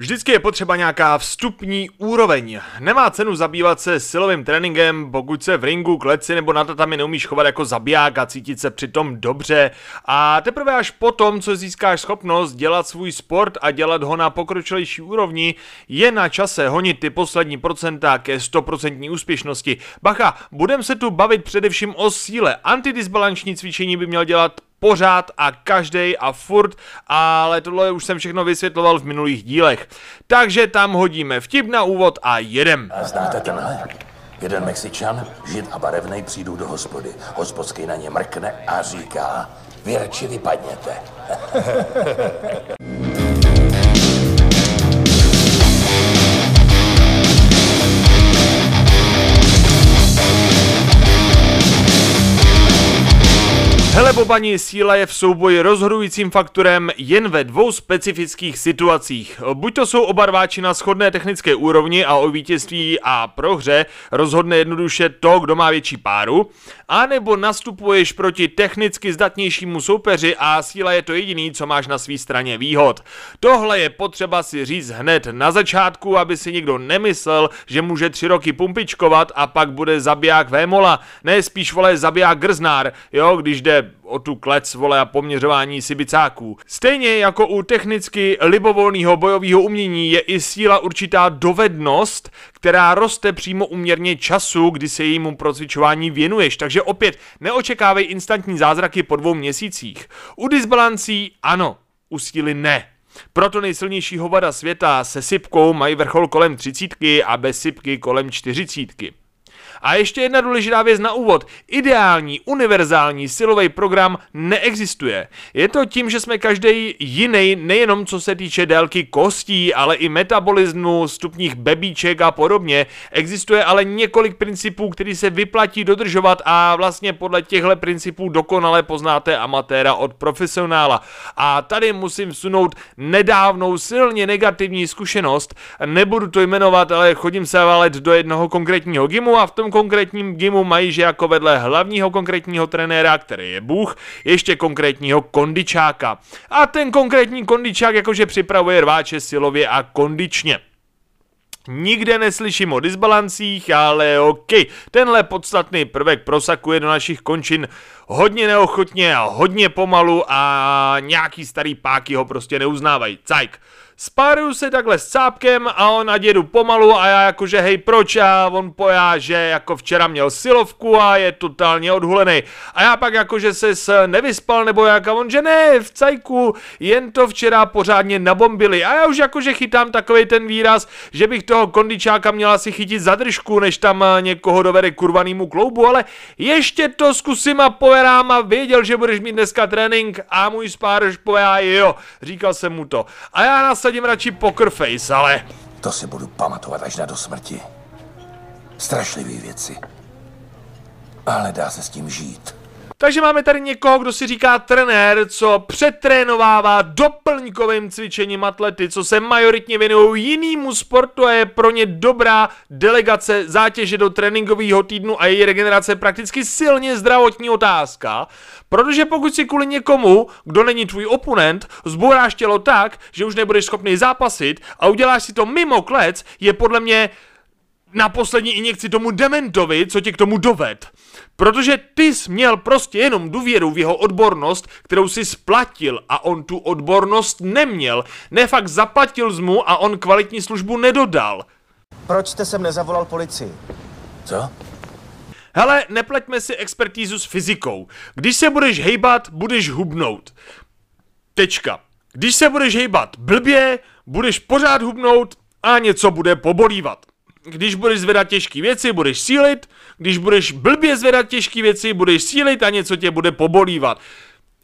Vždycky je potřeba nějaká vstupní úroveň. Nemá cenu zabývat se silovým tréninkem, pokud se v ringu, kleci nebo na tatami neumíš chovat jako zabiják a cítit se přitom dobře. A teprve až potom, co získáš schopnost dělat svůj sport a dělat ho na pokročilejší úrovni, je na čase honit ty poslední procenta ke 100% úspěšnosti. Bacha, budem se tu bavit především o síle. Antidisbalanční cvičení by měl dělat pořád a každý a furt, ale tohle už jsem všechno vysvětloval v minulých dílech. Takže tam hodíme vtip na úvod a jedem. A znáte tenhle? Jeden Mexičan, žid a barevnej přijdou do hospody. Hospodský na ně mrkne a říká, vy radši vypadněte. Hele Bobani, síla je v souboji rozhodujícím faktorem jen ve dvou specifických situacích. Buď to jsou oba rváči na shodné technické úrovni a o vítězství a prohře rozhodne jednoduše to, kdo má větší páru, anebo nastupuješ proti technicky zdatnějšímu soupeři a síla je to jediný, co máš na své straně výhod. Tohle je potřeba si říct hned na začátku, aby si nikdo nemyslel, že může tři roky pumpičkovat a pak bude zabiják Vémola, ne spíš vole zabiják Grznár, jo, když jde o tu klec, vole, a poměřování sibicáků. Stejně jako u technicky libovolného bojového umění je i síla určitá dovednost, která roste přímo uměrně času, kdy se jejímu procvičování věnuješ. Takže opět neočekávej instantní zázraky po dvou měsících. U disbalancí ano, u síly ne. Proto nejsilnější hovada světa se sypkou mají vrchol kolem třicítky a bez sypky kolem čtyřicítky. A ještě jedna důležitá věc na úvod. Ideální, univerzální silový program neexistuje. Je to tím, že jsme každý jiný, nejenom co se týče délky kostí, ale i metabolismu, stupních bebíček a podobně. Existuje ale několik principů, který se vyplatí dodržovat a vlastně podle těchto principů dokonale poznáte amatéra od profesionála. A tady musím vsunout nedávnou silně negativní zkušenost. Nebudu to jmenovat, ale chodím se valet do jednoho konkrétního gymu a v tom konkrétním gymu mají, že jako vedle hlavního konkrétního trenéra, který je Bůh, ještě konkrétního kondičáka. A ten konkrétní kondičák jakože připravuje rváče silově a kondičně. Nikde neslyším o disbalancích, ale OK, tenhle podstatný prvek prosakuje do našich končin hodně neochotně a hodně pomalu a nějaký starý páky ho prostě neuznávají. Cajk. Spáruju se takhle s cápkem a on ať jedu pomalu a já jakože hej proč a on pojá, že jako včera měl silovku a je totálně odhulený. A já pak jakože se nevyspal nebo jak a on že ne, v cajku, jen to včera pořádně nabombili. A já už jakože chytám takový ten výraz, že bych toho kondičáka měla si chytit za držku, než tam někoho dovede kurvanýmu kloubu, ale ještě to zkusím a poverám a věděl, že budeš mít dneska trénink a můj spároš pová jo, říkal jsem mu to. A já nás nasadím radši poker face, ale... To si budu pamatovat až na do smrti. Strašlivý věci. Ale dá se s tím žít. Takže máme tady někoho, kdo si říká trenér, co přetrénovává doplňkovým cvičením atlety, co se majoritně věnují jinému sportu a je pro ně dobrá delegace zátěže do tréninkového týdnu a její regenerace prakticky silně zdravotní otázka. Protože pokud si kvůli někomu, kdo není tvůj oponent, zbouráš tělo tak, že už nebudeš schopný zápasit a uděláš si to mimo klec, je podle mě na poslední injekci tomu dementovi, co tě k tomu doved. Protože ty jsi měl prostě jenom důvěru v jeho odbornost, kterou si splatil a on tu odbornost neměl. Ne fakt zaplatil z mu a on kvalitní službu nedodal. Proč jste sem nezavolal policii? Co? Hele, nepleťme si expertízu s fyzikou. Když se budeš hejbat, budeš hubnout. Tečka. Když se budeš hejbat blbě, budeš pořád hubnout a něco bude pobolívat. Když budeš zvedat těžké věci, budeš sílit, když budeš blbě zvedat těžké věci, budeš sílit a něco tě bude pobolívat.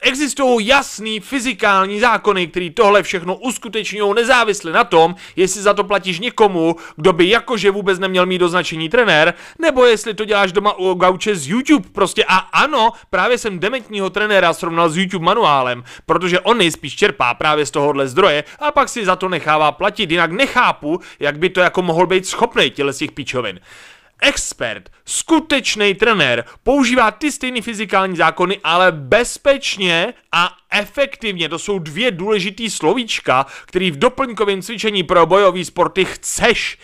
Existují jasný fyzikální zákony, který tohle všechno uskutečňují nezávisle na tom, jestli za to platíš někomu, kdo by jakože vůbec neměl mít označení trenér, nebo jestli to děláš doma u gauče z YouTube. Prostě a ano, právě jsem dementního trenéra srovnal s YouTube manuálem, protože on nejspíš čerpá právě z tohohle zdroje a pak si za to nechává platit, jinak nechápu, jak by to jako mohl být schopný těle z těch pičovin. Expert, skutečný trenér, používá ty stejné fyzikální zákony, ale bezpečně a efektivně. To jsou dvě důležitý slovíčka, který v doplňkovém cvičení pro bojový sporty chceš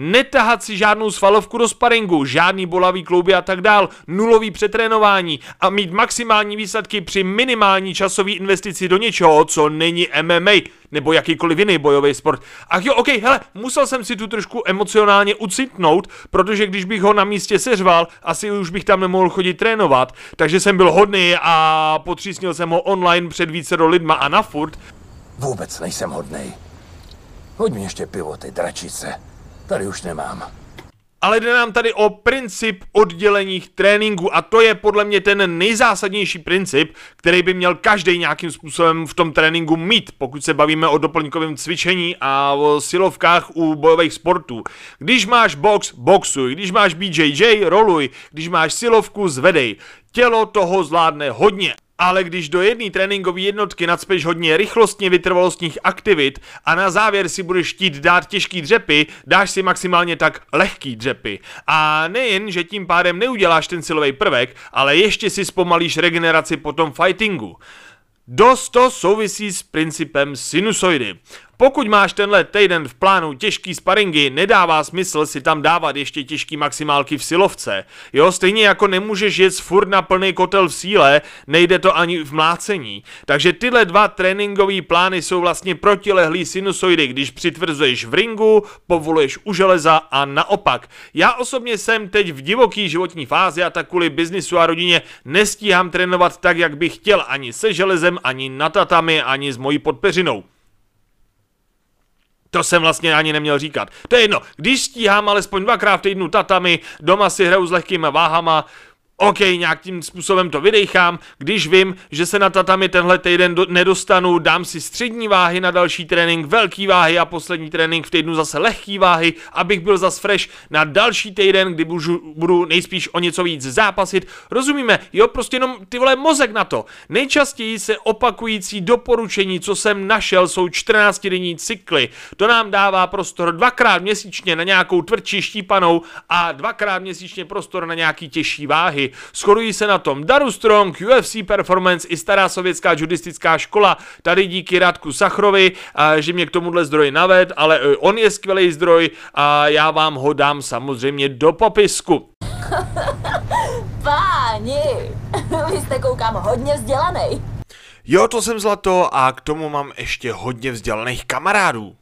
netahat si žádnou svalovku do sparingu, žádný bolavý klouby a tak dál, nulový přetrénování a mít maximální výsledky při minimální časové investici do něčeho, co není MMA nebo jakýkoliv jiný bojový sport. Ach jo, ok, hele, musel jsem si tu trošku emocionálně ucitnout, protože když bych ho na místě seřval, asi už bych tam nemohl chodit trénovat, takže jsem byl hodný a potřísnil jsem ho online před více do lidma a na furt. Vůbec nejsem hodnej. Hoď mi ještě pivo, ty dračice. Tady už nemám. Ale jde nám tady o princip oddělených tréninků a to je podle mě ten nejzásadnější princip, který by měl každý nějakým způsobem v tom tréninku mít, pokud se bavíme o doplňkovém cvičení a o silovkách u bojových sportů. Když máš box, boxuj, když máš BJJ, roluj, když máš silovku, zvedej. Tělo toho zvládne hodně ale když do jedné tréninkové jednotky nadspeš hodně rychlostně vytrvalostních aktivit a na závěr si budeš chtít dát těžký dřepy, dáš si maximálně tak lehký dřepy. A nejen, že tím pádem neuděláš ten silový prvek, ale ještě si zpomalíš regeneraci po tom fightingu. Dost to souvisí s principem sinusoidy. Pokud máš tenhle týden v plánu těžký sparingy, nedává smysl si tam dávat ještě těžký maximálky v silovce. Jo, stejně jako nemůžeš jet furt na plný kotel v síle, nejde to ani v mlácení. Takže tyhle dva tréninkové plány jsou vlastně protilehlý sinusoidy, když přitvrzuješ v ringu, povoluješ u železa a naopak. Já osobně jsem teď v divoký životní fázi a tak kvůli biznisu a rodině nestíhám trénovat tak, jak bych chtěl ani se železem, ani na tatami, ani s mojí podpeřinou. To jsem vlastně ani neměl říkat. To je jedno, když stíhám alespoň dvakrát v týdnu tatami, doma si hraju s lehkýma váhama, OK, nějakým způsobem to vydechám, když vím, že se na tatami tenhle týden do, nedostanu, dám si střední váhy na další trénink, velký váhy a poslední trénink v týdnu zase lehký váhy, abych byl zas fresh na další týden, kdy budu, budu nejspíš o něco víc zápasit. Rozumíme, jo, prostě jenom ty vole mozek na to. Nejčastěji se opakující doporučení, co jsem našel, jsou 14-denní cykly. To nám dává prostor dvakrát měsíčně na nějakou tvrdší štípanou a dvakrát měsíčně prostor na nějaký těžší váhy. Shodují se na tom Daru Strong, UFC Performance i stará sovětská judistická škola. Tady díky Radku Sachrovi, že mě k tomuhle zdroji naved, ale e, on je skvělý zdroj a já vám ho dám samozřejmě do popisku. Páni, vy jste koukám hodně vzdělaný. Jo, to jsem zlato a k tomu mám ještě hodně vzdělaných kamarádů.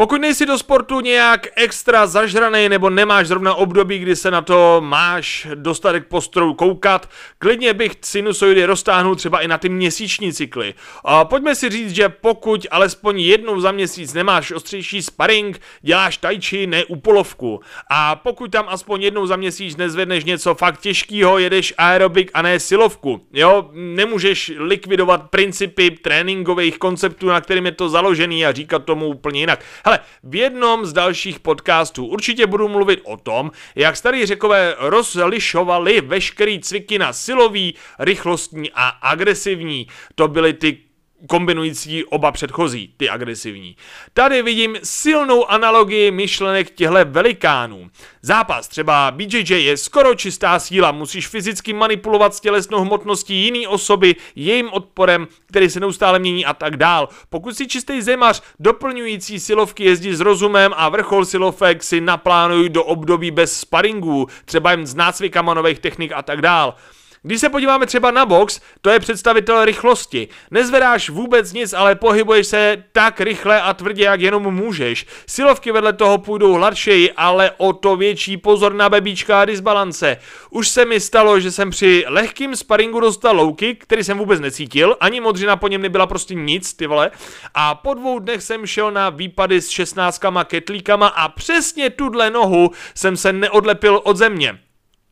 Pokud nejsi do sportu nějak extra zažraný nebo nemáš zrovna období, kdy se na to máš dostatek postrojů koukat, klidně bych sinusoidy roztáhnul třeba i na ty měsíční cykly. A pojďme si říct, že pokud alespoň jednou za měsíc nemáš ostřejší sparring, děláš tajči, ne upolovku. A pokud tam aspoň jednou za měsíc nezvedneš něco fakt těžkého, jedeš aerobik a ne silovku. Jo, nemůžeš likvidovat principy tréninkových konceptů, na kterým je to založený a říkat tomu úplně jinak. Hele, v jednom z dalších podcastů určitě budu mluvit o tom, jak starý řekové rozlišovali veškerý cviky na silový, rychlostní a agresivní. To byly ty kombinující oba předchozí, ty agresivní. Tady vidím silnou analogii myšlenek těchto velikánů. Zápas třeba BJJ je skoro čistá síla, musíš fyzicky manipulovat s tělesnou hmotností jiný osoby, jejím odporem, který se neustále mění a tak dál. Pokud si čistý zemař, doplňující silovky jezdí s rozumem a vrchol silovek si naplánují do období bez sparingů, třeba jen s nácvikama nových technik a tak dál. Když se podíváme třeba na box, to je představitel rychlosti. Nezvedáš vůbec nic, ale pohybuješ se tak rychle a tvrdě, jak jenom můžeš. Silovky vedle toho půjdou hladšeji, ale o to větší pozor na bebíčka a disbalance. Už se mi stalo, že jsem při lehkým sparingu dostal louky, který jsem vůbec necítil, ani modřina po něm nebyla prostě nic, ty vole. A po dvou dnech jsem šel na výpady s šestnáctkama ketlíkama a přesně tuhle nohu jsem se neodlepil od země.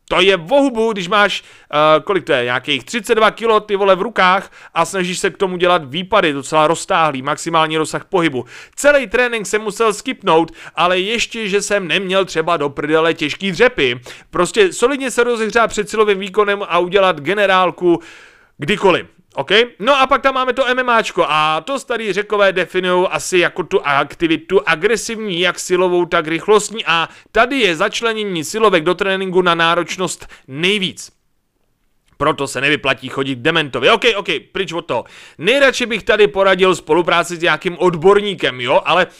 To je vohubu, když máš, uh, kolik to je, nějakých 32 kg ty vole v rukách a snažíš se k tomu dělat výpady, docela roztáhlý, maximální rozsah pohybu. Celý trénink jsem musel skipnout, ale ještě, že jsem neměl třeba do prdele těžký dřepy. Prostě solidně se rozehřát před silovým výkonem a udělat generálku kdykoliv. OK? No a pak tam máme to MMAčko a to starý řekové definují asi jako tu aktivitu agresivní, jak silovou, tak rychlostní a tady je začlenění silovek do tréninku na náročnost nejvíc. Proto se nevyplatí chodit dementovi. OK, OK, pryč od toho. Nejradši bych tady poradil spolupráci s nějakým odborníkem, jo, ale um,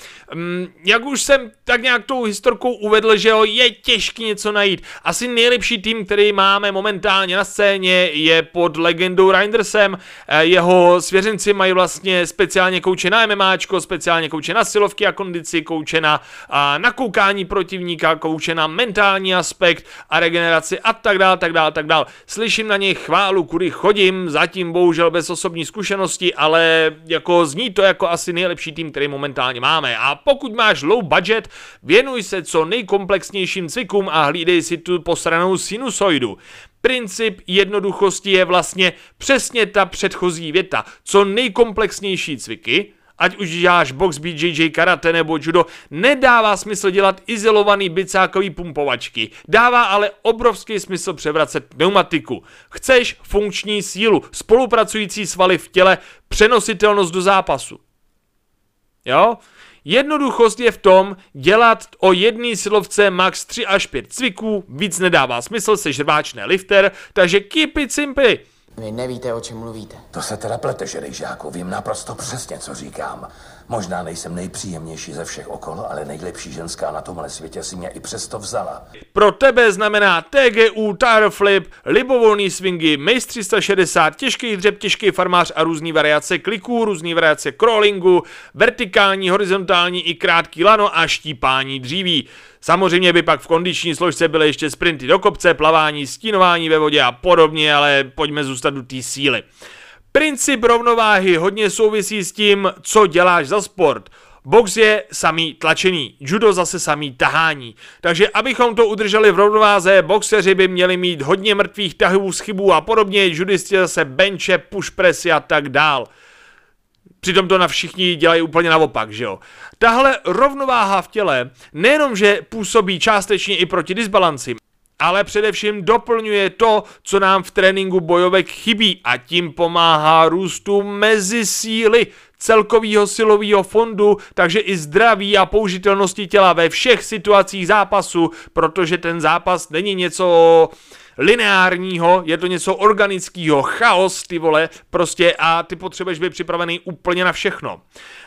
jak už jsem tak nějak tou historkou uvedl, že jo, je těžký něco najít. Asi nejlepší tým, který máme momentálně na scéně, je pod legendou Reindersem. Eh, jeho svěřenci mají vlastně speciálně kouče na MMAčko, speciálně kouče na silovky a kondici, kouče na a, nakoukání protivníka, kouče na mentální aspekt a regeneraci a tak dále, tak dále, tak dále. Slyším na něj chválu, kudy chodím, zatím bohužel bez osobní zkušenosti, ale jako zní to jako asi nejlepší tým, který momentálně máme. A pokud máš low budget, věnuj se co nejkomplexnějším cvikům a hlídej si tu posranou sinusoidu. Princip jednoduchosti je vlastně přesně ta předchozí věta. Co nejkomplexnější cviky, ať už děláš box, BJJ, karate nebo judo, nedává smysl dělat izolovaný bicákový pumpovačky. Dává ale obrovský smysl převracet pneumatiku. Chceš funkční sílu, spolupracující svaly v těle, přenositelnost do zápasu. Jo? Jednoduchost je v tom dělat o jedné silovce max 3 až 5 cviků, víc nedává smysl, se žrváčné lifter, takže keep it simple. Vy nevíte, o čem mluvíte. To se teda plete, žerejžáku, vím naprosto přesně, co říkám. Možná nejsem nejpříjemnější ze všech okolo, ale nejlepší ženská na tomhle světě si mě i přesto vzala. Pro tebe znamená TGU, Tire Flip, libovolný swingy, Mace 360, těžký dřep, těžký farmář a různý variace kliků, různý variace crawlingu, vertikální, horizontální i krátký lano a štípání dříví. Samozřejmě by pak v kondiční složce byly ještě sprinty do kopce, plavání, stínování ve vodě a podobně, ale pojďme zůstat u té síly. Princip rovnováhy hodně souvisí s tím, co děláš za sport. Box je samý tlačený, judo zase samý tahání. Takže abychom to udrželi v rovnováze, boxeři by měli mít hodně mrtvých tahů z chybů a podobně, judisti zase benče, push pressy a tak dál. Přitom to na všichni dělají úplně naopak, že jo. Tahle rovnováha v těle nejenom, že působí částečně i proti disbalanci, ale především doplňuje to, co nám v tréninku bojovek chybí a tím pomáhá růstu mezi síly celkového silového fondu, takže i zdraví a použitelnosti těla ve všech situacích zápasu, protože ten zápas není něco lineárního, je to něco organického, chaos, ty vole, prostě a ty potřebuješ být připravený úplně na všechno.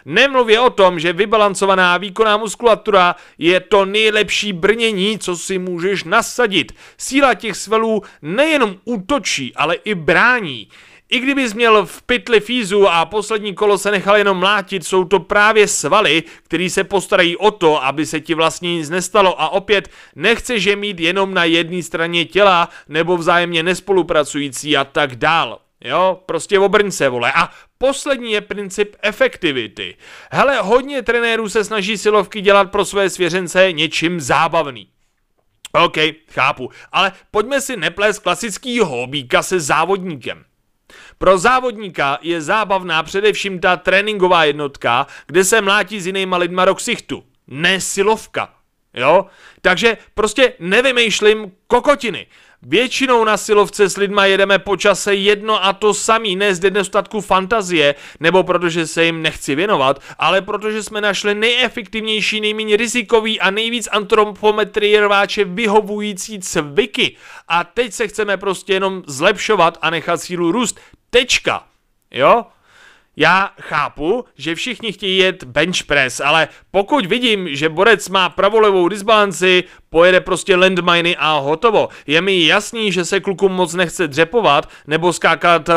Nemluvě o tom, že vybalancovaná výkonná muskulatura je to nejlepší brnění, co si můžeš nasadit. Síla těch svalů nejenom útočí, ale i brání. I kdybys měl v pytli fízu a poslední kolo se nechal jenom mlátit, jsou to právě svaly, který se postarají o to, aby se ti vlastně nic nestalo a opět nechceš je mít jenom na jedné straně těla nebo vzájemně nespolupracující a tak dál. Jo, prostě obrň se, vole. A poslední je princip efektivity. Hele, hodně trenérů se snaží silovky dělat pro své svěřence něčím zábavný. OK, chápu, ale pojďme si neplést klasický hobíka se závodníkem. Pro závodníka je zábavná především ta tréninková jednotka, kde se mlátí s jinýma lidma do ksichtu. Ne silovka. Jo? Takže prostě nevymýšlím kokotiny. Většinou na silovce s lidma jedeme po čase jedno a to samý, ne z nedostatku fantazie, nebo protože se jim nechci věnovat, ale protože jsme našli nejefektivnější, nejméně rizikový a nejvíc antropometrie rváče vyhovující cviky. A teď se chceme prostě jenom zlepšovat a nechat sílu růst. Tečka. Jo? Já chápu, že všichni chtějí jet bench press, ale pokud vidím, že borec má pravolevou disbalanci, pojede prostě landminy a hotovo. Je mi jasný, že se klukům moc nechce dřepovat nebo skákat uh,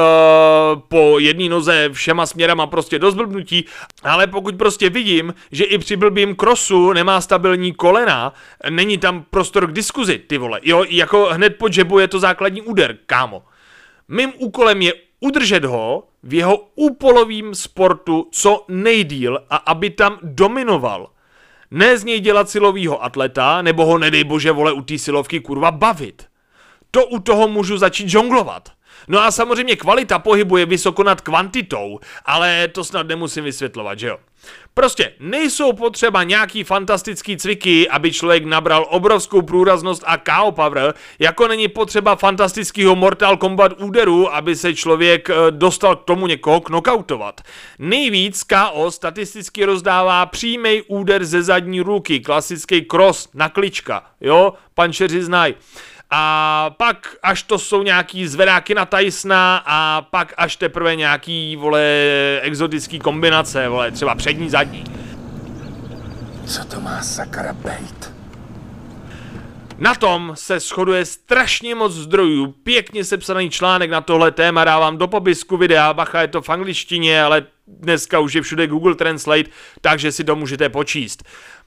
po jedné noze všema směrama prostě do zblbnutí, ale pokud prostě vidím, že i při blbým krosu nemá stabilní kolena, není tam prostor k diskuzi, ty vole. Jo, jako hned po džebu je to základní úder, kámo. Mým úkolem je udržet ho v jeho úpolovým sportu co nejdíl a aby tam dominoval. Ne z něj dělat silovýho atleta, nebo ho nedej bože vole u té silovky kurva bavit. To u toho můžu začít žonglovat. No a samozřejmě kvalita pohybu je vysoko nad kvantitou, ale to snad nemusím vysvětlovat, že jo? Prostě nejsou potřeba nějaký fantastický cviky, aby člověk nabral obrovskou průraznost a KO power, jako není potřeba fantastického Mortal Kombat úderu, aby se člověk eh, dostal k tomu někoho knockoutovat. Nejvíc KO statisticky rozdává přímý úder ze zadní ruky, klasický cross na klička, jo, pančeři znají. A pak až to jsou nějaký zvedáky na Tysona a pak až teprve nějaký, vole, exotický kombinace, vole, třeba přední, zadní. Co to má sakra bejt? Na tom se shoduje strašně moc zdrojů, pěkně sepsaný článek na tohle téma dávám do popisku videa, bacha je to v angličtině, ale dneska už je všude Google Translate, takže si to můžete počíst.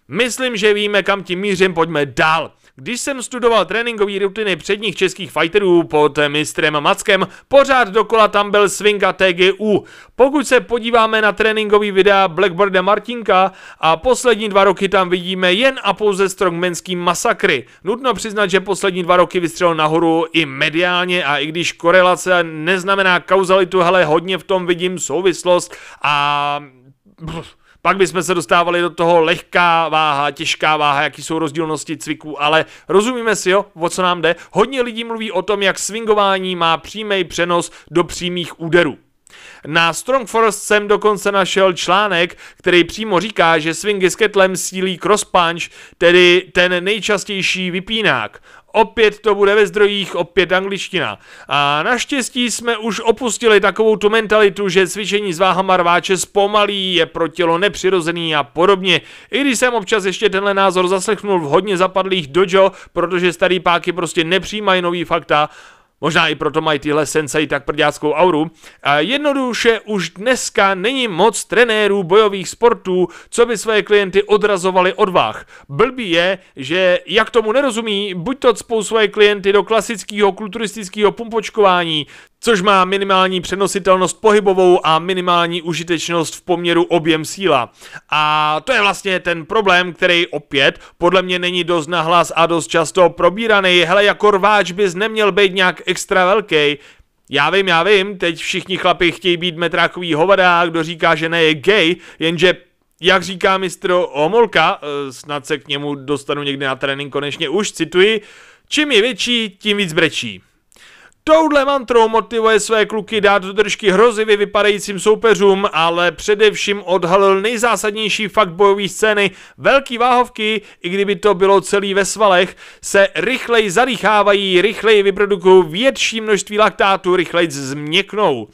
Myslím, že víme, kam tím mířím, pojďme dál. Když jsem studoval tréninkové rutiny předních českých fighterů pod mistrem Mackem, pořád dokola tam byl swing a TGU. Pokud se podíváme na tréninkový videa Blackboarda Martinka a poslední dva roky tam vidíme jen a pouze strongmanský masakry. Nutno přiznat, že poslední dva roky vystřelil nahoru i mediálně a i když korelace neznamená kauzalitu, hele, hodně v tom vidím souvislost a... Pff pak bychom se dostávali do toho lehká váha, těžká váha, jaký jsou rozdílnosti cviků, ale rozumíme si jo, o co nám jde. Hodně lidí mluví o tom, jak swingování má přímý přenos do přímých úderů. Na Strong Forest jsem dokonce našel článek, který přímo říká, že swingy s ketlem sílí cross punch, tedy ten nejčastější vypínák. Opět to bude ve zdrojích, opět angličtina. A naštěstí jsme už opustili takovou tu mentalitu, že cvičení s váhama rváče zpomalí, je pro tělo nepřirozený a podobně. I když jsem občas ještě tenhle názor zaslechnul v hodně zapadlých dojo, protože starý páky prostě nepřijímají nový fakta, Možná i proto mají tyhle sensei tak prďáckou auru. A jednoduše už dneska není moc trenérů bojových sportů, co by své klienty odrazovali od váh. Blbý je, že jak tomu nerozumí, buď to cpou své klienty do klasického kulturistického pumpočkování, což má minimální přenositelnost pohybovou a minimální užitečnost v poměru objem síla. A to je vlastně ten problém, který opět podle mě není dost nahlas a dost často probíraný. Hele, jako rváč bys neměl být nějak extra velký, já vím, já vím, teď všichni chlapi chtějí být metrákový hovada, kdo říká, že ne je gay, jenže jak říká mistr Omolka, eh, snad se k němu dostanu někdy na trénink konečně už, cituji, čím je větší, tím víc brečí. Touhle mantrou motivuje své kluky dát do držky hrozivě vypadajícím soupeřům, ale především odhalil nejzásadnější fakt bojové scény. Velký váhovky, i kdyby to bylo celý ve svalech, se rychleji zadýchávají, rychleji vyprodukují větší množství laktátu, rychleji změknou.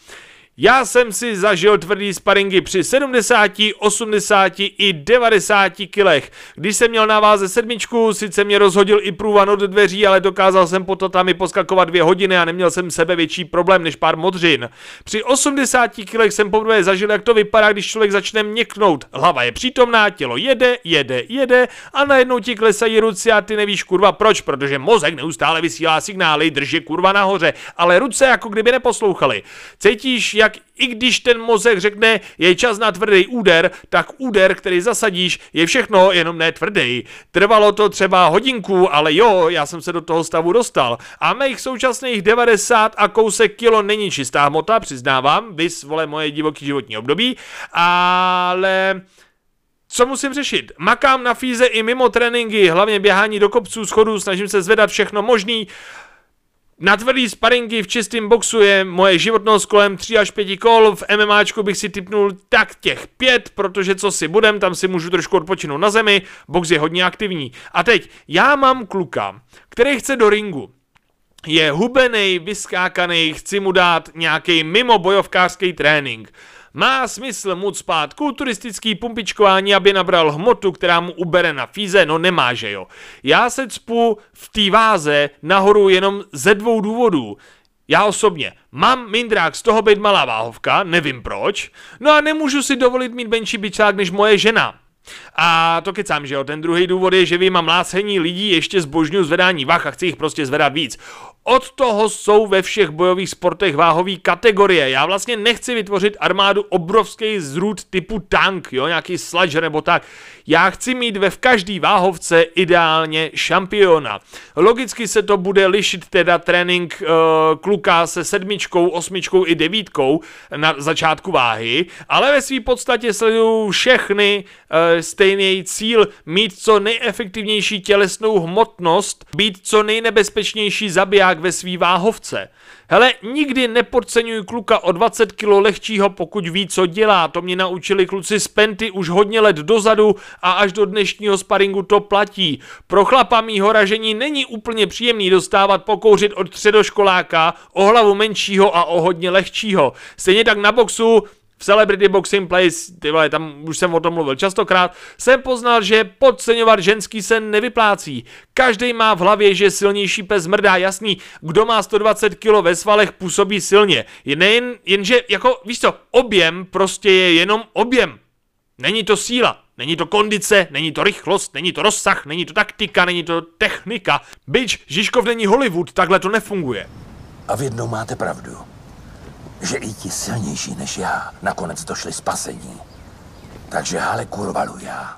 Já jsem si zažil tvrdý sparingy při 70, 80 i 90 kilech. Když jsem měl na váze sedmičku, sice mě rozhodil i průvan od dveří, ale dokázal jsem po tatami poskakovat dvě hodiny a neměl jsem sebe větší problém než pár modřin. Při 80 kilech jsem poprvé zažil, jak to vypadá, když člověk začne měknout. Hlava je přítomná, tělo jede, jede, jede a najednou ti klesají ruce a ty nevíš kurva proč, protože mozek neustále vysílá signály, drží kurva nahoře, ale ruce jako kdyby neposlouchali. Cítíš, jak i když ten mozek řekne, je čas na tvrdý úder, tak úder, který zasadíš, je všechno jenom ne tvrdý. Trvalo to třeba hodinku, ale jo, já jsem se do toho stavu dostal. A mých současných 90 a kousek kilo není čistá hmota, přiznávám, vys, vole, moje divoký životní období, ale... Co musím řešit? Makám na fíze i mimo tréninky, hlavně běhání do kopců, schodů, snažím se zvedat všechno možný, na tvrdý sparingy v čistém boxu je moje životnost kolem 3 až 5 kol, v MMAčku bych si typnul tak těch 5, protože co si budem, tam si můžu trošku odpočinout na zemi, box je hodně aktivní. A teď, já mám kluka, který chce do ringu, je hubený, vyskákaný, chci mu dát nějaký mimo bojovkářský trénink. Má smysl mu spát kulturistický pumpičkování, aby nabral hmotu, která mu ubere na fíze? No nemá, že jo. Já se cpu v té váze nahoru jenom ze dvou důvodů. Já osobně mám mindrák z toho být malá váhovka, nevím proč, no a nemůžu si dovolit mít menší bičák než moje žena. A to kecám, že jo, ten druhý důvod je, že vy mám lásení lidí ještě zbožňuju zvedání vach a chci jich prostě zvedat víc. Od toho jsou ve všech bojových sportech váhové kategorie. Já vlastně nechci vytvořit armádu obrovský zrůd typu tank, jo, nějaký sludge nebo tak. Já chci mít ve v každý váhovce ideálně šampiona. Logicky se to bude lišit teda trénink uh, kluka se sedmičkou, osmičkou i devítkou na začátku váhy, ale ve své podstatě sledují všechny uh, stejný cíl mít co nejefektivnější tělesnou hmotnost, být co nejnebezpečnější zabiják ve svý váhovce. Hele, nikdy nepodceňuj kluka o 20 kg lehčího, pokud ví, co dělá. To mě naučili kluci z Penty už hodně let dozadu a až do dnešního sparingu to platí. Pro chlapa mýho ražení není úplně příjemný dostávat pokouřit od středoškoláka o hlavu menšího a o hodně lehčího. Stejně tak na boxu v Celebrity Boxing Place, ty vole, tam už jsem o tom mluvil častokrát, jsem poznal, že podceňovat ženský se nevyplácí. Každý má v hlavě, že silnější pes mrdá, jasný, kdo má 120 kg ve svalech působí silně. Je nejen, jenže, jako, víš co, objem prostě je jenom objem. Není to síla, není to kondice, není to rychlost, není to rozsah, není to taktika, není to technika. Byč, Žižkov není Hollywood, takhle to nefunguje. A v jednou máte pravdu že i ti silnější než já nakonec došli spasení. Takže hale kurvalu já.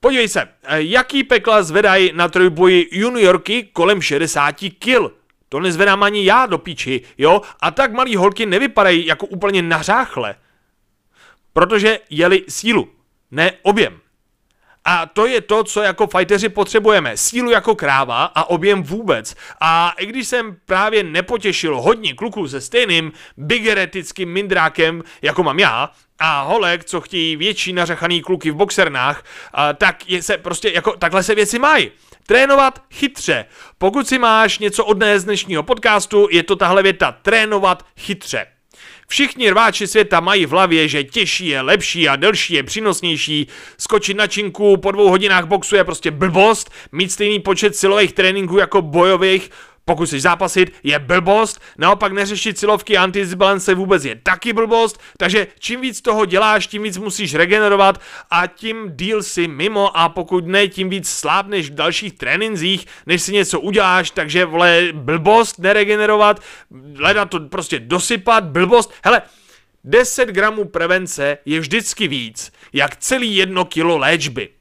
Podívej se, jaký pekla zvedají na trojboji juniorky kolem 60 kil. To nezvedám ani já do píči, jo? A tak malí holky nevypadají jako úplně nařáchle. Protože jeli sílu, ne objem. A to je to, co jako fighteři potřebujeme. Sílu jako kráva a objem vůbec. A i když jsem právě nepotěšil hodně kluků se stejným bigeretickým mindrákem, jako mám já, a holek, co chtějí větší nařachaný kluky v boxernách, tak je se prostě jako takhle se věci mají. Trénovat chytře. Pokud si máš něco odnést z dnešního podcastu, je to tahle věta trénovat chytře. Všichni rváči světa mají v hlavě, že těžší je lepší a delší je přínosnější. Skočit na činku po dvou hodinách boxu je prostě blbost, mít stejný počet silových tréninků jako bojových pokud chceš zápasit, je blbost, naopak neřešit silovky antidisbalance vůbec je taky blbost, takže čím víc toho děláš, tím víc musíš regenerovat a tím díl si mimo a pokud ne, tím víc slábneš v dalších tréninzích, než si něco uděláš, takže vole, blbost neregenerovat, hledat to prostě dosypat, blbost, hele, 10 gramů prevence je vždycky víc, jak celý jedno kilo léčby.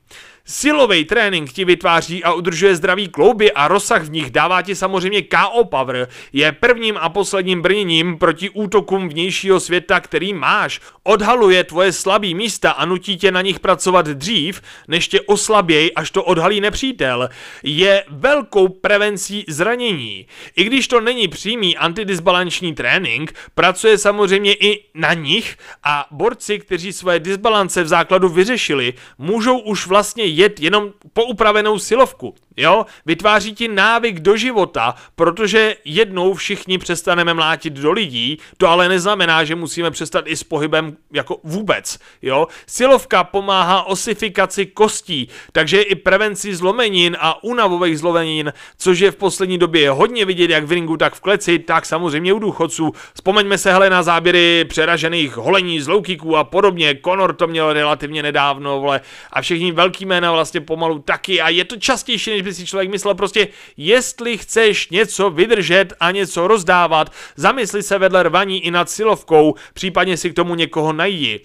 Silový trénink ti vytváří a udržuje zdravý klouby a rozsah v nich dává ti samozřejmě KO Power. Je prvním a posledním brněním proti útokům vnějšího světa, který máš. Odhaluje tvoje slabý místa a nutí tě na nich pracovat dřív, než tě oslaběj, až to odhalí nepřítel. Je velkou prevencí zranění. I když to není přímý antidisbalanční trénink, pracuje samozřejmě i na nich a borci, kteří své disbalance v základu vyřešili, můžou už vlastně jet jenom poupravenou silovku. Jo, vytváří ti návyk do života, protože jednou všichni přestaneme mlátit do lidí, to ale neznamená, že musíme přestat i s pohybem jako vůbec. Jo, silovka pomáhá osifikaci kostí, takže i prevenci zlomenin a únavových zlomenin, což je v poslední době hodně vidět jak v ringu, tak v kleci, tak samozřejmě u důchodců. Vzpomeňme se hele na záběry přeražených holení z a podobně. Conor to měl relativně nedávno, vole, a všichni velký jména vlastně pomalu taky a je to častější, než by si člověk myslel prostě, jestli chceš něco vydržet a něco rozdávat, zamysli se vedle rvaní i nad silovkou, případně si k tomu někoho najdi.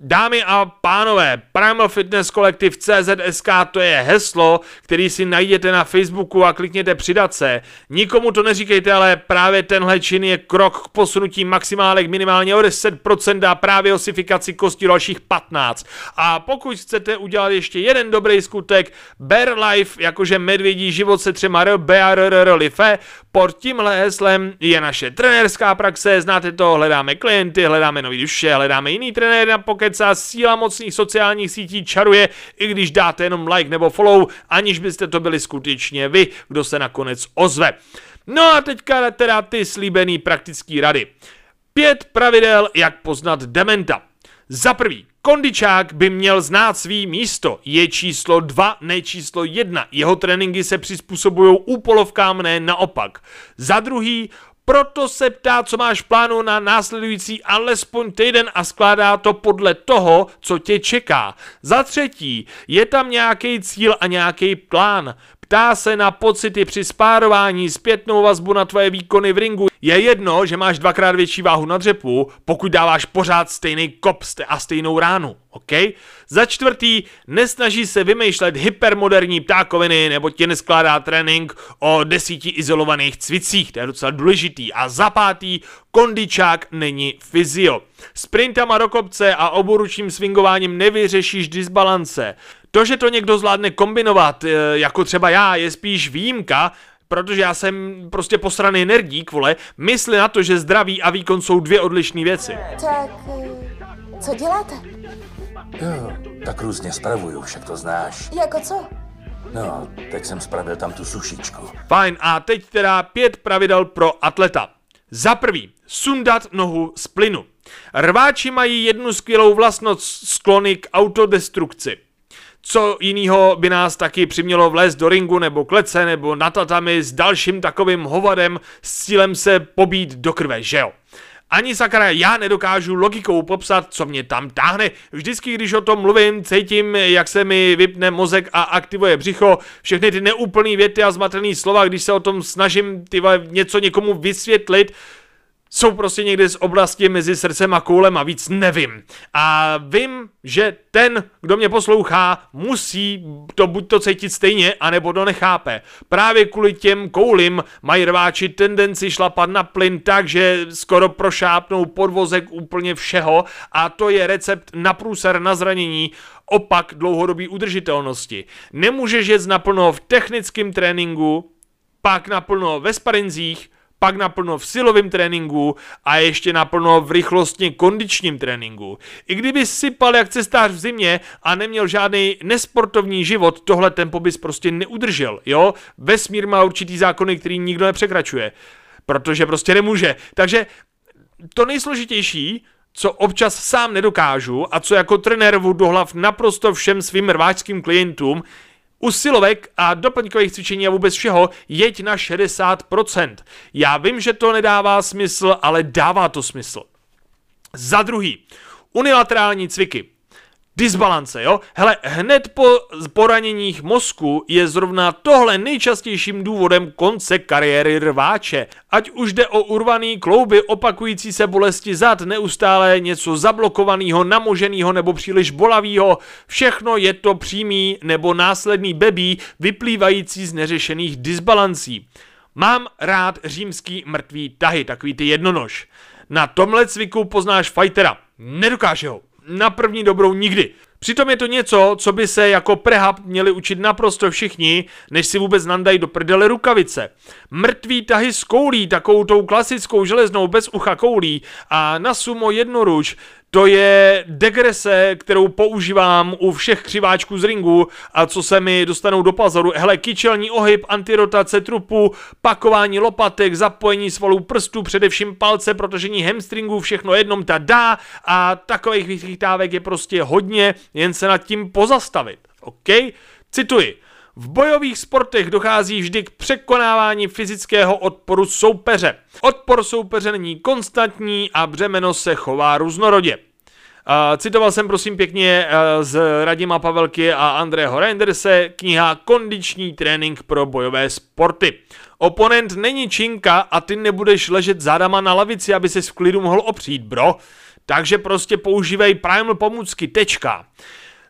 Dámy a pánové, Primal Fitness Kolektiv CZSK to je heslo, který si najdete na Facebooku a klikněte přidat se. Nikomu to neříkejte, ale právě tenhle čin je krok k posunutí maximálek minimálně o 10% a právě osifikaci kosti dalších 15. A pokud chcete udělat ještě jeden dobrý skutek, Bear Life, jakože medvědí život se třema R, Life, pod tímhle heslem je naše trenérská praxe, znáte to, hledáme klienty, hledáme nový duše, hledáme jiný trenér na pocket keca, síla mocných sociálních sítí čaruje, i když dáte jenom like nebo follow, aniž byste to byli skutečně vy, kdo se nakonec ozve. No a teďka teda ty slíbený praktický rady. Pět pravidel, jak poznat dementa. Za prvý, kondičák by měl znát svý místo. Je číslo 2, ne číslo 1. Jeho tréninky se přizpůsobují úpolovkám, ne naopak. Za druhý, proto se ptá, co máš v plánu na následující alespoň týden a skládá to podle toho, co tě čeká. Za třetí, je tam nějaký cíl a nějaký plán. Ptá se na pocity při spárování, zpětnou vazbu na tvoje výkony v ringu. Je jedno, že máš dvakrát větší váhu na dřepu, pokud dáváš pořád stejný kop a stejnou ránu. OK? Za čtvrtý, nesnaží se vymýšlet hypermoderní ptákoviny nebo ti neskládá trénink o desíti izolovaných cvicích, to je docela důležitý. A za pátý, kondičák není fyzio. Sprintama do kopce a oboručním swingováním nevyřešíš disbalance. To, že to někdo zvládne kombinovat, eh, jako třeba já, je spíš výjimka, protože já jsem prostě posraný energií, kvole, mysli na to, že zdraví a výkon jsou dvě odlišné věci. Tak, eh, co děláte? Jo, tak různě spravuju, však to znáš. Jako co? No, teď jsem spravil tam tu sušičku. Fajn, a teď teda pět pravidel pro atleta. Za prvý, sundat nohu z plynu. Rváči mají jednu skvělou vlastnost sklony k autodestrukci. Co jiného by nás taky přimělo vlézt do ringu nebo klece nebo na tatami s dalším takovým hovadem s cílem se pobít do krve, že jo? Ani sakra já nedokážu logikou popsat, co mě tam táhne. Vždycky, když o tom mluvím, cítím, jak se mi vypne mozek a aktivuje břicho. Všechny ty neúplné věty a zmatené slova, když se o tom snažím ty něco někomu vysvětlit, jsou prostě někde z oblasti mezi srdcem a koulem a víc nevím. A vím, že ten, kdo mě poslouchá, musí to buď to cítit stejně, anebo to nechápe. Právě kvůli těm koulím mají rváči tendenci šlapat na plyn tak, že skoro prošápnou podvozek úplně všeho a to je recept na průser na zranění, opak dlouhodobé udržitelnosti. Nemůžeš jet naplno v technickém tréninku, pak naplno ve sparinzích, pak naplno v silovém tréninku a ještě naplno v rychlostně kondičním tréninku. I kdyby sypal jak cestář v zimě a neměl žádný nesportovní život, tohle tempo bys prostě neudržel, jo? Vesmír má určitý zákony, který nikdo nepřekračuje, protože prostě nemůže. Takže to nejsložitější, co občas sám nedokážu a co jako trenér do hlav naprosto všem svým rváčským klientům, u silovek a doplňkových cvičení a vůbec všeho jeď na 60%. Já vím, že to nedává smysl, ale dává to smysl. Za druhý, unilaterální cviky. Disbalance, jo? Hele, hned po poraněních mozku je zrovna tohle nejčastějším důvodem konce kariéry rváče. Ať už jde o urvaný klouby, opakující se bolesti zad, neustále něco zablokovaného, namoženého nebo příliš bolavého, všechno je to přímý nebo následný bebí vyplývající z neřešených disbalancí. Mám rád římský mrtvý tahy, takový ty jednonož. Na tomhle cviku poznáš fightera. Nedokáže ho na první dobrou nikdy. Přitom je to něco, co by se jako prehab měli učit naprosto všichni, než si vůbec nandají do prdele rukavice. Mrtví tahy s koulí, takovou tou klasickou železnou bez ucha koulí a na sumo jednoruč, to je degrese, kterou používám u všech křiváčků z ringu a co se mi dostanou do pazoru. Hele, kyčelní ohyb, antirotace trupu, pakování lopatek, zapojení svalů prstů, především palce, protažení hamstringů, všechno jednom ta dá a takových vychytávek je prostě hodně, jen se nad tím pozastavit. OK? Cituji. V bojových sportech dochází vždy k překonávání fyzického odporu soupeře. Odpor soupeře není konstantní a břemeno se chová různorodě. Citoval jsem prosím pěkně uh, z Radima Pavelky a Andreho Reinderse kniha Kondiční trénink pro bojové sporty. Oponent není činka a ty nebudeš ležet zádama na lavici, aby se v klidu mohl opřít, bro. Takže prostě používej primal pomůcky, tečka.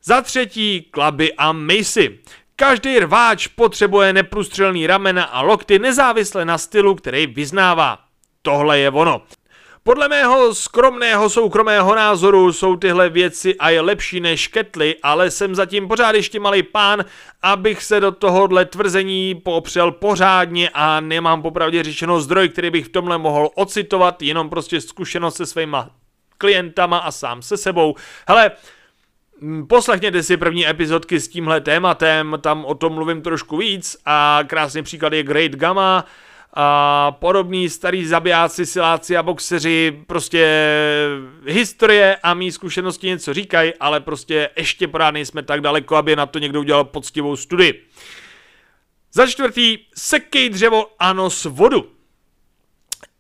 Za třetí, klaby a Macy. Každý rváč potřebuje neprůstřelný ramena a lokty nezávisle na stylu, který vyznává. Tohle je ono. Podle mého skromného soukromého názoru jsou tyhle věci a je lepší než ketly, ale jsem zatím pořád ještě malý pán, abych se do tohohle tvrzení popřel pořádně a nemám popravdě řečeno zdroj, který bych v tomhle mohl ocitovat, jenom prostě zkušenost se svýma klientama a sám se sebou. Hele, poslechněte si první epizodky s tímhle tématem, tam o tom mluvím trošku víc a krásný příklad je Great Gamma, a podobný starý zabijáci, siláci a boxeři, prostě historie a mý zkušenosti něco říkají, ale prostě ještě pořád jsme tak daleko, aby na to někdo udělal poctivou studii. Za čtvrtý, sekej dřevo a nos vodu.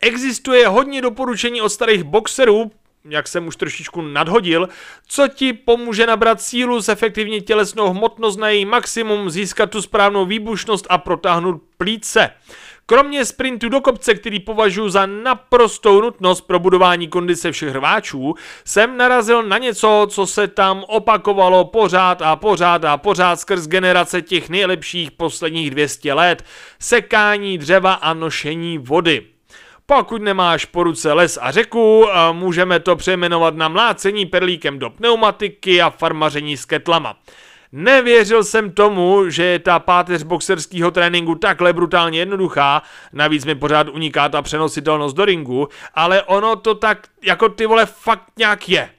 Existuje hodně doporučení od starých boxerů, jak jsem už trošičku nadhodil, co ti pomůže nabrat sílu, zefektivnit tělesnou hmotnost na její maximum, získat tu správnou výbušnost a protáhnout plíce. Kromě sprintu do kopce, který považuji za naprostou nutnost pro budování kondice všech hrváčů, jsem narazil na něco, co se tam opakovalo pořád a pořád a pořád skrz generace těch nejlepších posledních 200 let. Sekání dřeva a nošení vody. Pokud nemáš po ruce les a řeku, můžeme to přejmenovat na mlácení perlíkem do pneumatiky a farmaření s ketlama. Nevěřil jsem tomu, že je ta páteř boxerského tréninku takhle brutálně jednoduchá, navíc mi pořád uniká ta přenositelnost do ringu, ale ono to tak jako ty vole fakt nějak je.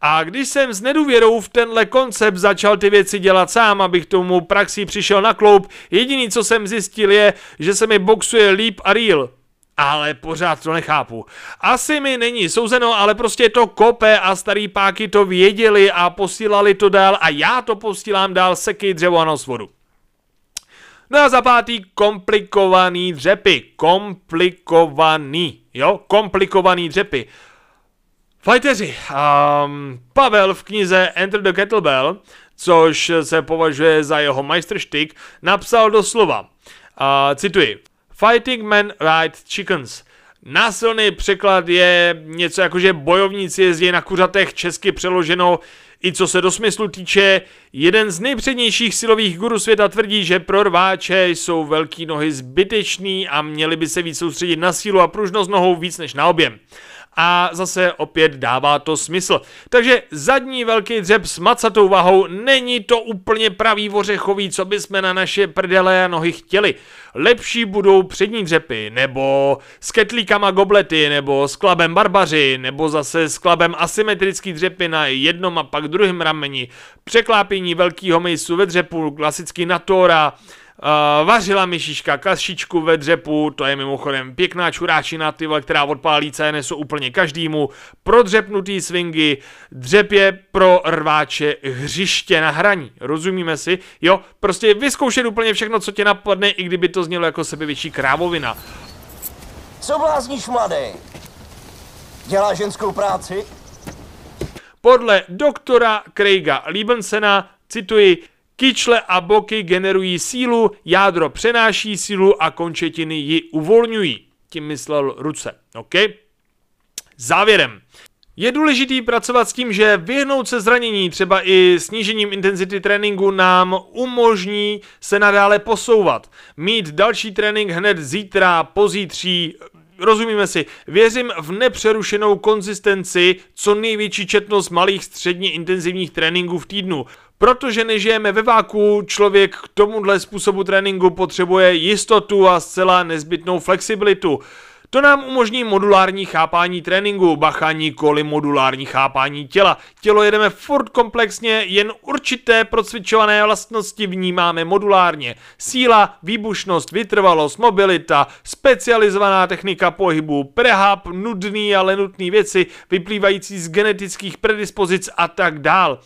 A když jsem s nedůvěrou v tenhle koncept začal ty věci dělat sám, abych tomu praxi přišel na kloup, jediný co jsem zjistil je, že se mi boxuje líp a real ale pořád to nechápu. Asi mi není souzeno, ale prostě to kope a starý páky to věděli a posílali to dál a já to posílám dál seky dřevo a nosvodu. No a za pátý komplikovaný dřepy. Komplikovaný, jo? Komplikovaný dřepy. Fajteři, um, Pavel v knize Enter the Kettlebell, což se považuje za jeho majstrštyk, napsal doslova, uh, cituji, Fighting men ride chickens. Násilný překlad je něco jako, že bojovníci jezdí na kuřatech, česky přeloženo i co se do smyslu týče, jeden z nejpřednějších silových guru světa tvrdí, že pro rváče jsou velký nohy zbytečný a měli by se víc soustředit na sílu a pružnost nohou víc než na objem a zase opět dává to smysl. Takže zadní velký dřep s macatou vahou není to úplně pravý ořechový, co bychom na naše prdele a nohy chtěli. Lepší budou přední dřepy, nebo s ketlíkama goblety, nebo s klabem barbaři, nebo zase s klabem asymetrický dřepy na jednom a pak druhém rameni, překlápění velkého mejsu ve dřepu, klasický natora, Uh, vařila myšiška kašičku ve dřepu, to je mimochodem pěkná čuráčina, ty která odpálí CNS úplně každému, prodřepnutý swingy, dřepě pro rváče hřiště na hraní, rozumíme si? Jo, prostě vyzkoušet úplně všechno, co tě napadne, i kdyby to znělo jako sebevětší krávovina. Co blázníš, mladý? Dělá ženskou práci? Podle doktora Craiga Liebensena, cituji, Kyčle a boky generují sílu, jádro přenáší sílu a končetiny ji uvolňují. Tím myslel ruce. OK? Závěrem. Je důležitý pracovat s tím, že vyhnout se zranění, třeba i snížením intenzity tréninku, nám umožní se nadále posouvat. Mít další trénink hned zítra, pozítří, rozumíme si, věřím v nepřerušenou konzistenci, co největší četnost malých středně intenzivních tréninků v týdnu. Protože nežijeme ve váku, člověk k tomuhle způsobu tréninku potřebuje jistotu a zcela nezbytnou flexibilitu. To nám umožní modulární chápání tréninku, bacha nikoli modulární chápání těla. Tělo jedeme furt komplexně, jen určité procvičované vlastnosti vnímáme modulárně. Síla, výbušnost, vytrvalost, mobilita, specializovaná technika pohybu, prehab, nudný ale nutný věci vyplývající z genetických predispozic a tak dál.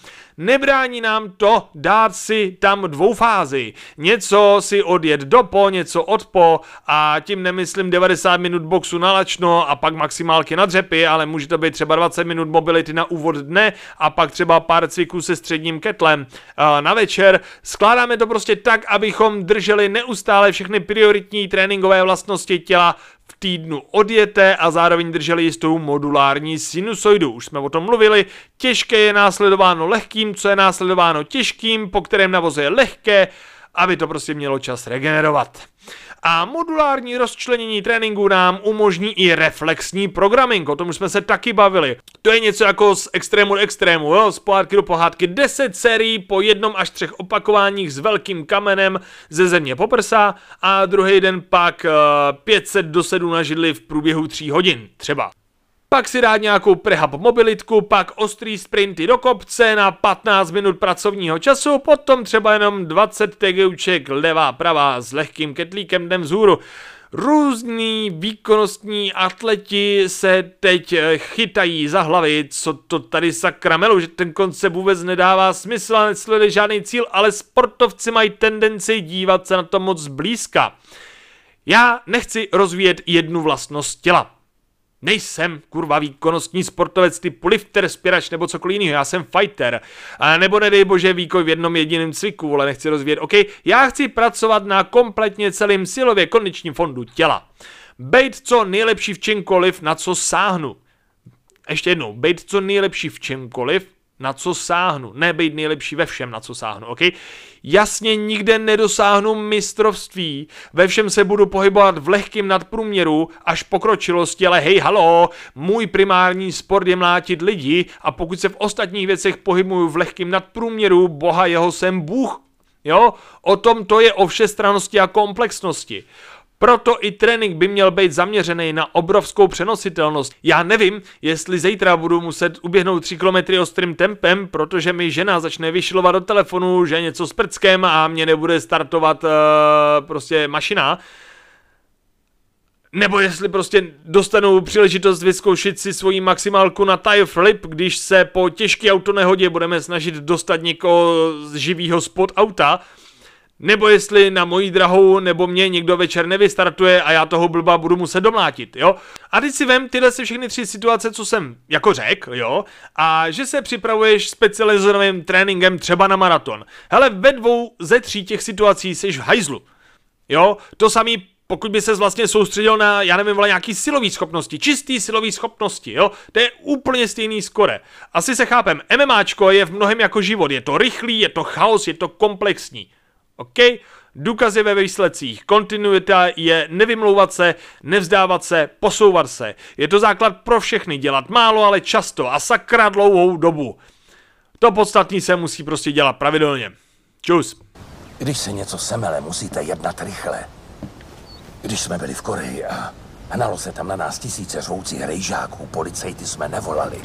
Nebrání nám to dát si tam dvou fázi. Něco si odjet do po, něco od po a tím nemyslím 90 minut boxu na lačno a pak maximálky na dřepy, ale může to být třeba 20 minut mobility na úvod dne a pak třeba pár cviků se středním ketlem na večer. Skládáme to prostě tak, abychom drželi neustále všechny prioritní tréninkové vlastnosti těla v týdnu odjeté a zároveň drželi jistou modulární sinusoidu. Už jsme o tom mluvili, těžké je následováno lehkým, co je následováno těžkým, po kterém navozuje lehké, aby to prostě mělo čas regenerovat. A modulární rozčlenění tréninku nám umožní i reflexní programming, o tom jsme se taky bavili. To je něco jako z extrému do extrému, jo? z pohádky do pohádky 10 sérií po jednom až třech opakováních s velkým kamenem ze země poprsa a druhý den pak uh, eh, 500 do 7 na židli v průběhu 3 hodin třeba pak si dát nějakou prehab mobilitku, pak ostrý sprinty do kopce na 15 minut pracovního času, potom třeba jenom 20 tegeuček levá pravá s lehkým ketlíkem jdem vzhůru. Různí výkonnostní atleti se teď eh, chytají za hlavy, co to tady sakramelu, že ten koncept vůbec nedává smysl a nesleduje žádný cíl, ale sportovci mají tendenci dívat se na to moc blízka. Já nechci rozvíjet jednu vlastnost těla Nejsem, kurva, výkonnostní sportovec typu lifter, spěrač nebo cokoliv jiného, já jsem fighter. A nebo nedej bože výkoj v jednom jediném cviku, ale nechci rozvíjet. OK, já chci pracovat na kompletně celém silově kondičním fondu těla. Bejt co nejlepší v čemkoliv, na co sáhnu. Ještě jednou, bejt co nejlepší v čemkoliv, na co sáhnu. Ne být nejlepší ve všem, na co sáhnu, ok? Jasně nikde nedosáhnu mistrovství, ve všem se budu pohybovat v lehkém nadprůměru až pokročilosti, ale hej, halo, můj primární sport je mlátit lidi a pokud se v ostatních věcech pohybuju v lehkém nadprůměru, boha jeho jsem Bůh, jo? O tom to je o všestranosti a komplexnosti. Proto i trénink by měl být zaměřený na obrovskou přenositelnost. Já nevím, jestli zítra budu muset uběhnout 3 km ostrým tempem, protože mi žena začne vyšilovat do telefonu, že něco s prckem a mě nebude startovat uh, prostě mašina. Nebo jestli prostě dostanu příležitost vyzkoušet si svoji maximálku na tire flip, když se po těžké autonehodě budeme snažit dostat někoho z živého spod auta, nebo jestli na mojí drahou nebo mě někdo večer nevystartuje a já toho blba budu muset domlátit, jo? A teď si vem tyhle si všechny tři situace, co jsem jako řekl, jo? A že se připravuješ specializovaným tréninkem třeba na maraton. Hele, ve dvou ze tří těch situací jsi v hajzlu. Jo? To samý pokud by se vlastně soustředil na, já nevím, nějaký silový schopnosti, čistý silový schopnosti, jo, to je úplně stejný skore. Asi se chápem, MMAčko je v mnohem jako život, je to rychlý, je to chaos, je to komplexní. OK? důkazy ve výsledcích. Kontinuita je nevymlouvat se, nevzdávat se, posouvat se. Je to základ pro všechny, dělat málo, ale často a sakra dlouhou dobu. To podstatní se musí prostě dělat pravidelně. Čus. Když se něco semele, musíte jednat rychle. Když jsme byli v Koreji a hnalo se tam na nás tisíce řvoucích rejžáků, policejty jsme nevolali.